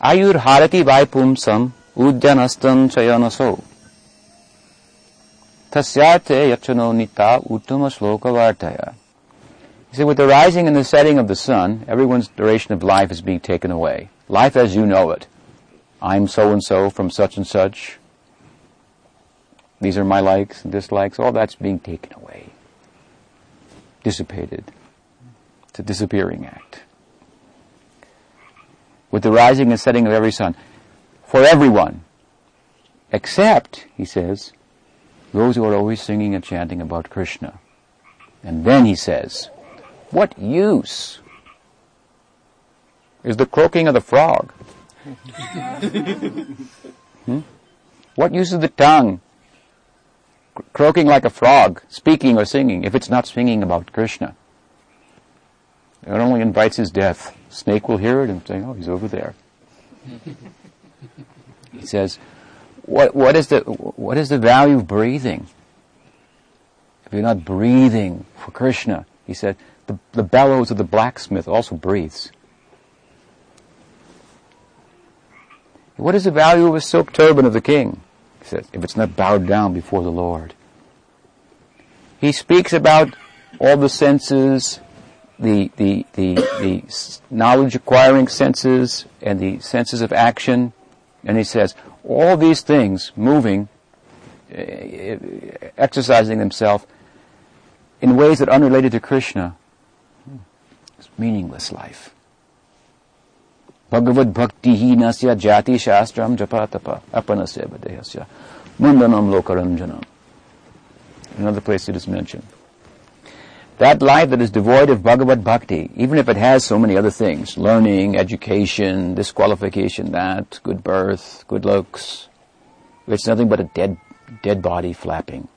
Ayur harati vaipumsam udyanastam chayanaso Tasyate yachano nita uttama shloka vartaya. With the rising and the setting of the sun, everyone's duration of life is being taken away. Life as you know it. I'm so and so from such and such. These are my likes and dislikes. All that's being taken away. Dissipated. It's a disappearing act. With the rising and setting of every sun. For everyone. Except, he says, those who are always singing and chanting about Krishna. And then he says, what use is the croaking of the frog? (laughs) hmm? What use is the tongue croaking like a frog, speaking or singing, if it's not singing about Krishna? It only invites his death. Snake will hear it and say, oh, he's over there. (laughs) he says, what, what, is the, what is the value of breathing? If you're not breathing for Krishna, he said, the, the bellows of the blacksmith also breathes. What is the value of a silk turban of the king? He says, if it's not bowed down before the Lord. He speaks about all the senses, the, the, the, the knowledge acquiring senses and the senses of action, and he says, all these things moving, eh, exercising themselves in ways that are unrelated to Krishna, it's meaningless life. Bhagavad bhakti hi nasya jati shastram japatapa apanasya vadehasya mundanam lokaranjanam. Another place it is mentioned. That life that is devoid of Bhagavad Bhakti, even if it has so many other things, learning, education, disqualification, that, good birth, good looks, it's nothing but a dead, dead body flapping.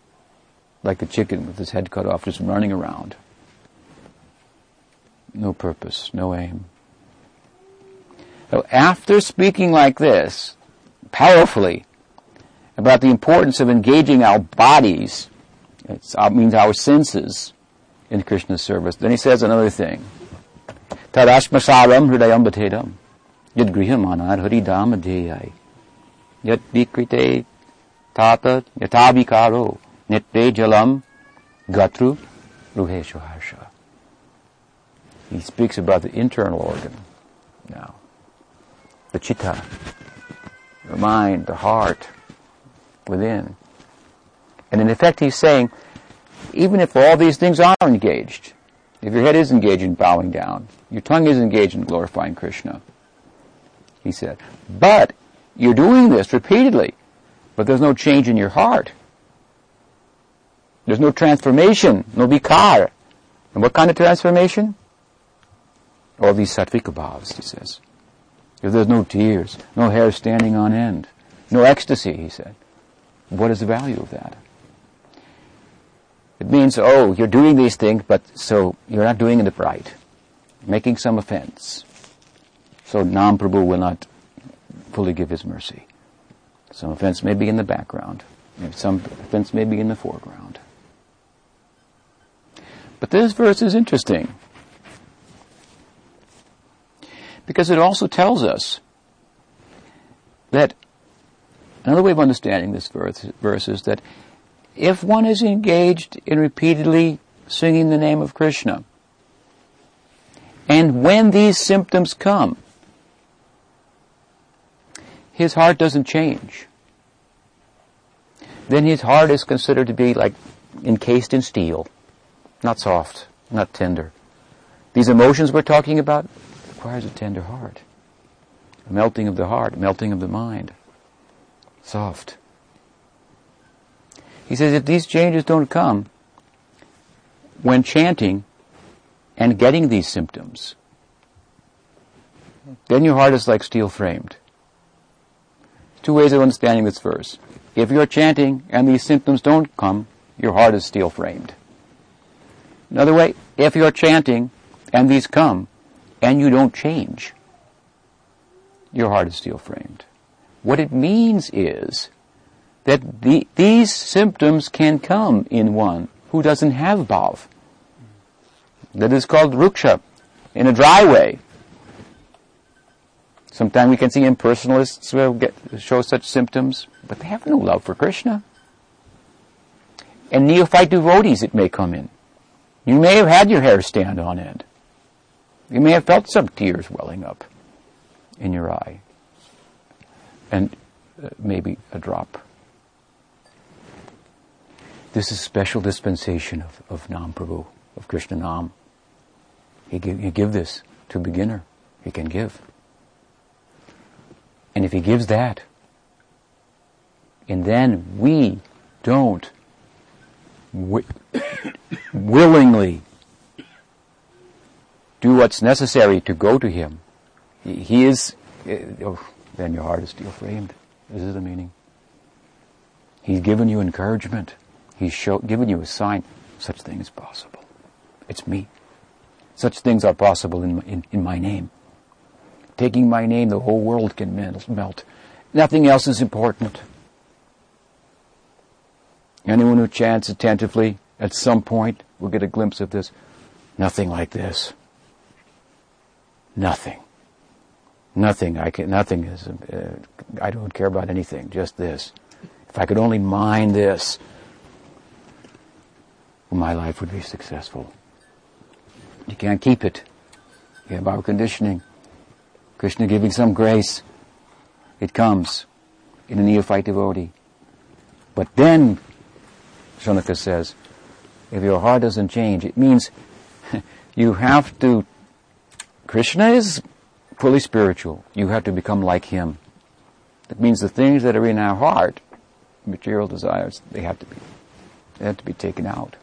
Like a chicken with his head cut off, just running around. No purpose, no aim. So after speaking like this, powerfully, about the importance of engaging our bodies, it uh, means our senses, in Krishna's service. Then he says another thing. Tadashmasaram hridayam yad grihamanad tata yatavikaro jalam gatru. He speaks about the internal organ now, the chitta. the mind, the heart, within. And in effect, he's saying, even if all these things are engaged, if your head is engaged in bowing down, your tongue is engaged in glorifying Krishna, he said, but you're doing this repeatedly, but there's no change in your heart. There's no transformation, no vikar. And what kind of transformation? All these sattvika bhavs, he says. If there's no tears, no hair standing on end, no ecstasy, he said, what is the value of that? It means, oh, you're doing these things, but so you're not doing it right. Making some offense. So Nam Prabhu will not fully give his mercy. Some offense may be in the background. Some offense may be in the foreground. But this verse is interesting. Because it also tells us that another way of understanding this verse, verse is that if one is engaged in repeatedly singing the name of Krishna, and when these symptoms come, his heart doesn't change. Then his heart is considered to be like encased in steel, not soft, not tender. These emotions we're talking about requires a tender heart, a melting of the heart, melting of the mind, soft. He says if these changes don't come when chanting and getting these symptoms, then your heart is like steel framed. Two ways of understanding this verse. If you're chanting and these symptoms don't come, your heart is steel framed. Another way, if you're chanting and these come and you don't change, your heart is steel framed. What it means is that the, these symptoms can come in one who doesn't have bhav. That is called ruksha in a dry way. Sometimes we can see impersonalists will get, show such symptoms, but they have no love for Krishna. And neophyte devotees, it may come in. You may have had your hair stand on end. You may have felt some tears welling up in your eye. And uh, maybe a drop this is special dispensation of, of Nam Prabhu, of Krishna Nam. He give, he give this to a beginner. He can give. And if he gives that, and then we don't wi- (coughs) willingly do what's necessary to go to him, he, is, uh, oh, then your heart is steel framed. This is the meaning. He's given you encouragement. He's show, given you a sign. Such thing is possible. It's me. Such things are possible in, in, in my name. Taking my name, the whole world can melt. Nothing else is important. Anyone who chants attentively at some point will get a glimpse of this. Nothing like this. Nothing. Nothing. I can, nothing is, uh, I don't care about anything. Just this. If I could only mind this, my life would be successful. You can't keep it. You have our conditioning. Krishna giving some grace. It comes in a neophyte devotee. But then, Shunaka says, if your heart doesn't change, it means (laughs) you have to, Krishna is fully spiritual. You have to become like him. That means the things that are in our heart, material desires, they have to be, they have to be taken out.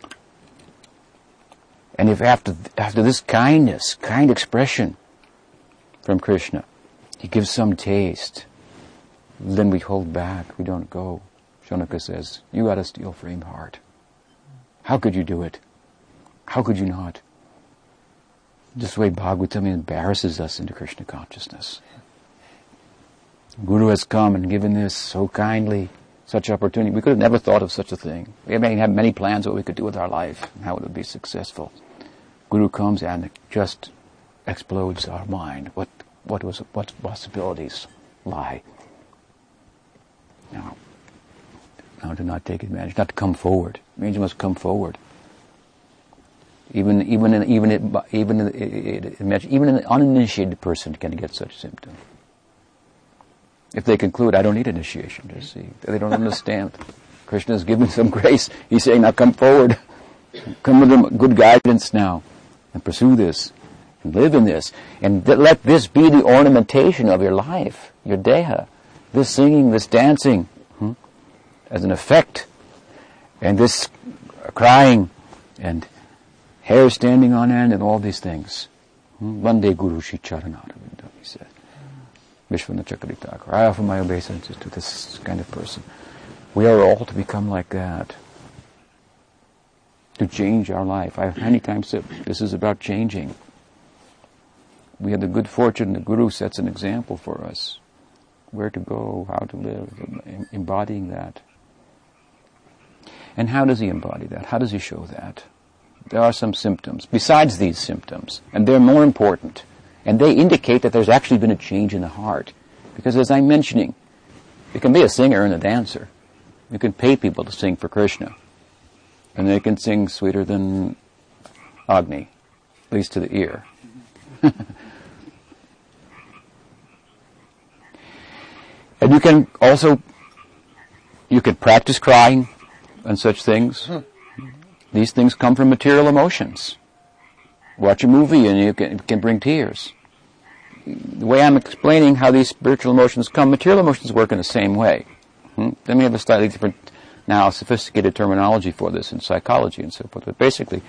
And if after, after this kindness, kind expression from Krishna, he gives some taste, then we hold back, we don't go. Shunaka says, you got a steel frame heart. How could you do it? How could you not? This way Bhagavatam embarrasses us into Krishna consciousness. Guru has come and given this so kindly, such opportunity. We could have never thought of such a thing. We may have many plans what we could do with our life, how it would be successful. Guru comes and just explodes our mind. What what was what possibilities lie? Now, now to not take advantage, not to come forward. It means you must come forward. Even even in, even it, even even an uninitiated person can get such symptom. If they conclude, I don't need initiation, just see, they don't understand. (laughs) Krishna is giving some grace. He's saying, now come forward. Come with good guidance now and pursue this and live in this. And th- let this be the ornamentation of your life, your deha. This singing, this dancing, hmm, as an effect. And this crying and hair standing on end and all these things. Vande Guru Shri Charanaravinda, he said. Vishwanath Chakravarti I offer my obeisances to this kind of person. We are all to become like that. To change our life. I've many times said this is about changing. We have the good fortune the Guru sets an example for us. Where to go, how to live, embodying that. And how does he embody that? How does he show that? There are some symptoms besides these symptoms, and they're more important. And they indicate that there's actually been a change in the heart. Because as I'm mentioning, you can be a singer and a dancer. You can pay people to sing for Krishna. And they can sing sweeter than Agni, at least to the ear. (laughs) and you can also, you can practice crying and such things. Hmm. These things come from material emotions. Watch a movie and you can, can bring tears. The way I'm explaining how these spiritual emotions come, material emotions work in the same way. Hmm? Then we have a slightly different, now sophisticated terminology for this in psychology and so forth. But basically,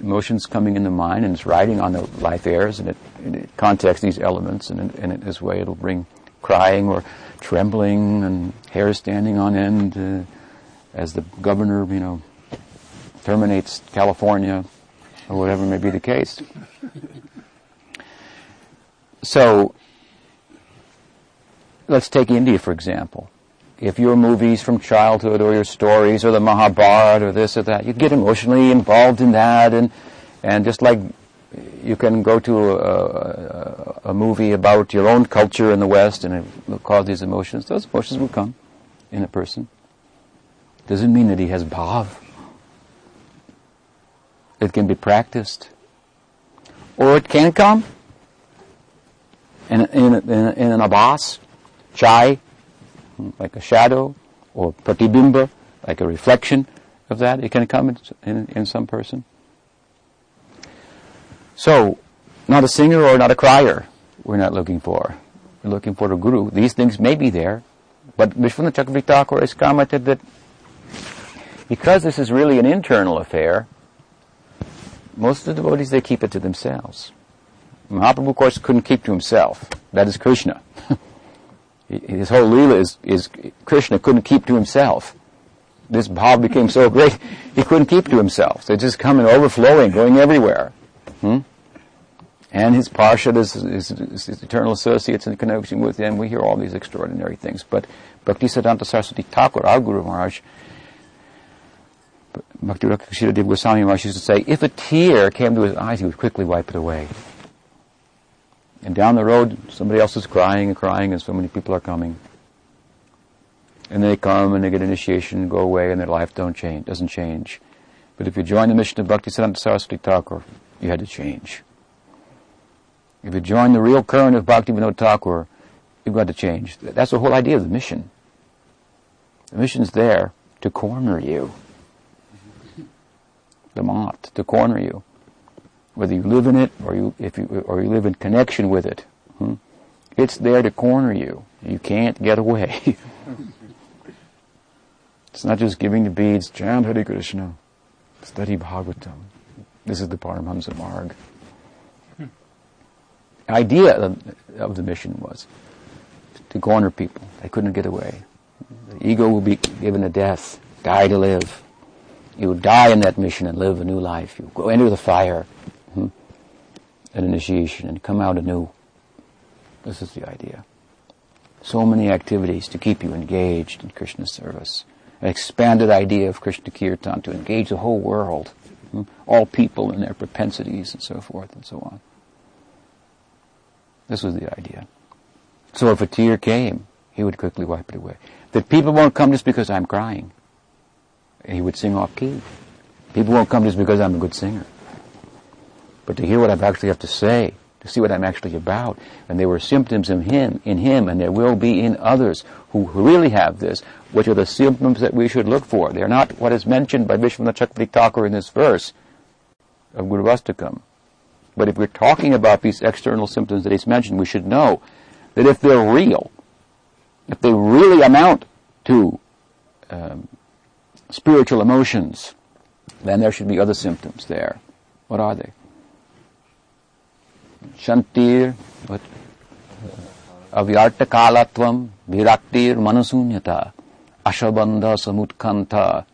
emotions coming in the mind and it's riding on the life airs and it, and it contacts these elements and in, in, this way it'll bring crying or trembling and hair standing on end uh, as the governor, you know, terminates California or whatever may be the case. So, let's take India for example. If your movies from childhood or your stories or the Mahabharata or this or that, you get emotionally involved in that and, and just like you can go to a, a, a, movie about your own culture in the West and it will cause these emotions, those emotions will come in a person. Doesn't mean that he has bhav. It can be practiced. Or it can come in, in, in, in an abhas, chai, like a shadow, or pratibimba, like a reflection of that. It can come in, in, some person. So, not a singer or not a crier we're not looking for. We're looking for a guru. These things may be there, but Vishwanath Chakravarti Thakur has commented that because this is really an internal affair, most of the devotees, they keep it to themselves. Mahaprabhu, of course, couldn't keep to himself. That is Krishna. (laughs) His whole Leela is, is Krishna couldn't keep to himself. This bhav became so great, (laughs) he couldn't keep to himself. They just coming overflowing, going everywhere. Hmm? And his parshad, his, his, his, eternal associates in connection with him, we hear all these extraordinary things. But Bhaktisiddhanta Saraswati Thakur, our Guru Maharaj, Bhakti Rakshita Dev Goswami Maharaj used to say, if a tear came to his eyes, he would quickly wipe it away. And down the road, somebody else is crying and crying, and so many people are coming. And they come and they get initiation and go away, and their life don't change, doesn't change. But if you join the mission of Bhakti Siddhanta Saraswati Thakur, you had to change. If you join the real current of Bhakti Vinod Thakur, you've got to change. That's the whole idea of the mission. The mission's there to corner you to corner you, whether you live in it or you if you or you live in connection with it. Hmm? It's there to corner you. You can't get away. (laughs) it's not just giving the beads, chant Hare Krishna, study Bhagavatam. This is the Paramhamsa Marg. Idea of, of the mission was to corner people. They couldn't get away. The ego will be given a death, die to live. You die in that mission and live a new life. You go into the fire, hmm, an initiation, and come out anew. This is the idea. So many activities to keep you engaged in Krishna service. An expanded idea of Krishna Kirtan to engage the whole world, hmm, all people and their propensities and so forth and so on. This was the idea. So if a tear came, he would quickly wipe it away. That people won't come just because I'm crying he would sing off key. People won't come just because I'm a good singer. But to hear what I've actually have to say, to see what I'm actually about. And there were symptoms in him, in him, and there will be in others who really have this, which are the symptoms that we should look for. They're not what is mentioned by Vishwanath Chakravarti Thakur in this verse of Gurvastakam. But if we're talking about these external symptoms that he's mentioned, we should know that if they're real, if they really amount to um, spiritual emotions, then there should be other symptoms there. What are they? Shantir, what? Avyartakalatvam, viraktir manasunyata, ashabandha samutkanta,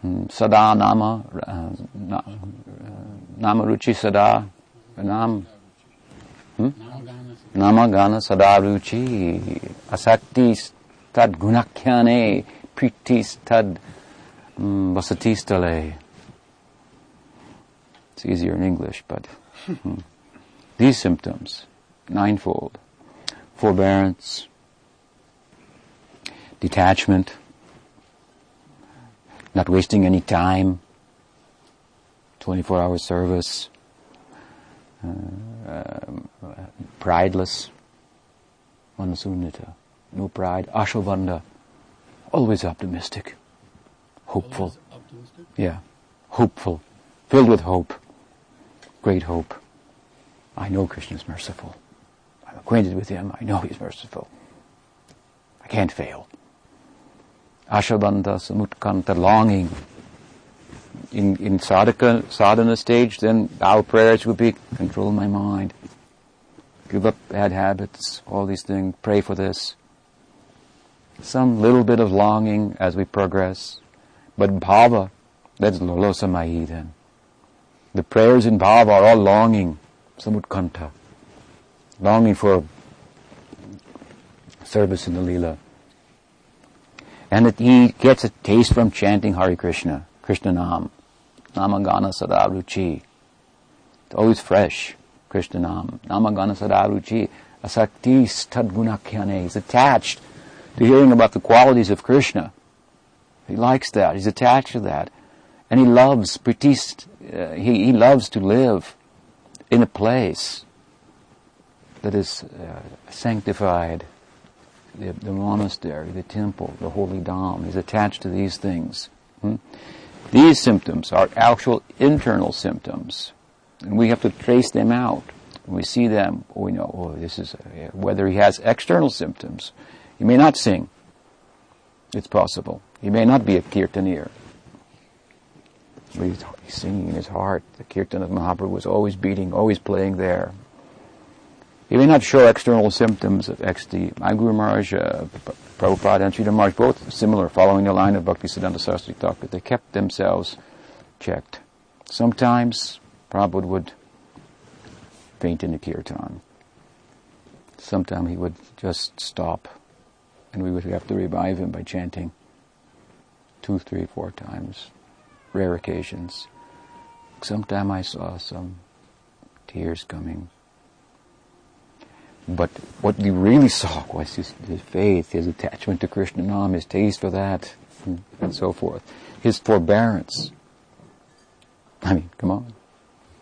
hmm, sada nama, nama ruchi sada, nam, hmm? nama gana sada ruchi, asakti tad gunakhyane, pritis tad um, vasatistale. It's easier in English, but hmm. these symptoms, ninefold, forbearance, detachment, not wasting any time, 24 hour service, uh, uh, prideless, manasunyata, no pride, ashavanda, always optimistic, hopeful. Yeah, hopeful, filled with hope, great hope. I know Krishna is merciful. I'm acquainted with him. I know he's merciful. I can't fail. Ashabandha, samutkanta, longing. In, in sadhaka, sadhana stage, then our prayers would be, control my mind. Give up bad habits, all these things, pray for this. Some little bit of longing as we progress. But bhava, that's lolosamahi then. The prayers in bhava are all longing, samutkanta. Longing for service in the lila and that he gets a taste from chanting Hare Krishna, Krishna Nam, Namagana Sadaruchi. It's always fresh, Krishna Nam, Namagana Sadaruchi, Asakti Stadgunakyane. He's attached to hearing about the qualities of Krishna. He likes that. He's attached to that. And he loves, pritist, uh, he, he loves to live in a place that is uh, sanctified the, the monastery, the temple, the holy dham He's attached to these things. Hmm? These symptoms are actual internal symptoms, and we have to trace them out. When we see them, we know, oh, this is, uh, whether he has external symptoms. He may not sing. It's possible. He may not be a kirtanir. But he's, he's singing in his heart. The kirtan of Mahaprabhu was always beating, always playing there. He may not show external symptoms of XD. My Guru Maharaj, uh, Prabhupada and Sridhar Maharaj, both similar, following the line of Bhaktisiddhanta Saraswati Thakur. They kept themselves checked. Sometimes Prabhupada would faint in the kirtan. Sometimes he would just stop, and we would have to revive him by chanting two, three, four times. Rare occasions. Sometime I saw some tears coming but what you really saw was his, his faith, his attachment to Krishna Nam, his taste for that, and, and so forth. His forbearance. I mean, come on.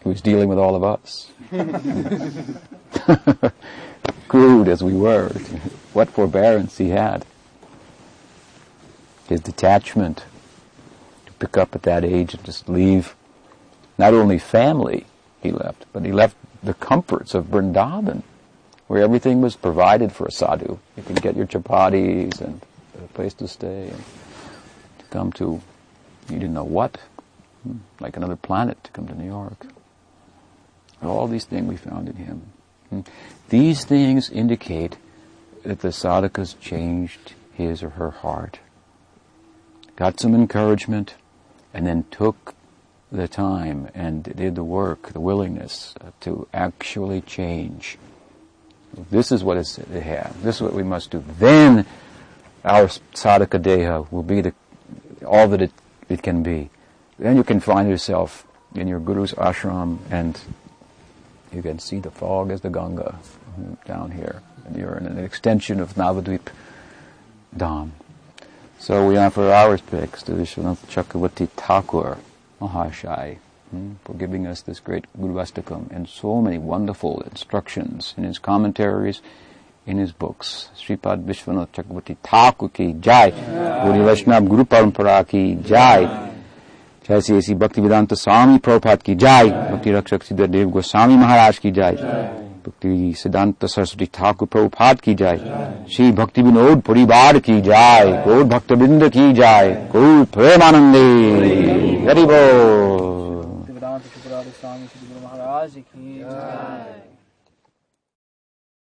He was dealing with all of us. (laughs) Crude as we were. What forbearance he had. His detachment to pick up at that age and just leave not only family he left, but he left the comforts of Vrindavan where everything was provided for a sadhu. You could get your chapatis and a place to stay and to come to, you didn't know what, hmm, like another planet to come to New York. All these things we found in him. Hmm. These things indicate that the sadhaka's changed his or her heart, got some encouragement, and then took the time and did the work, the willingness uh, to actually change this is what is at hand. This is what we must do. Then our sadhaka deha will be the, all that it, it can be. Then you can find yourself in your guru's ashram and you can see the fog as the Ganga mm, down here. And you're in an extension of Navadvip Dham. So we offer our respects to Vishwanath Chakravarti Thakur Mahashai. hmm, for giving us this great Guru Astakam and so many wonderful instructions in his commentaries, in his books. Sripad Vishwanath Chakravarti Thakur ki jai, Guru Vaishnava Guru Parampara ki jai. जैसी ऐसी भक्ति वेदांत स्वामी प्रभुपाद की जय भक्ति रक्षक सिद्धर देव गोस्वामी महाराज की जय भक्ति सिद्धांत सरस्वती ठाकुर प्रभुपाद की जाए। श्री भक्ति विनोद परिवार की जाए। गोर भक्त बिंद की जाए। गौर प्रेमानंदे। हरिभो महाराज की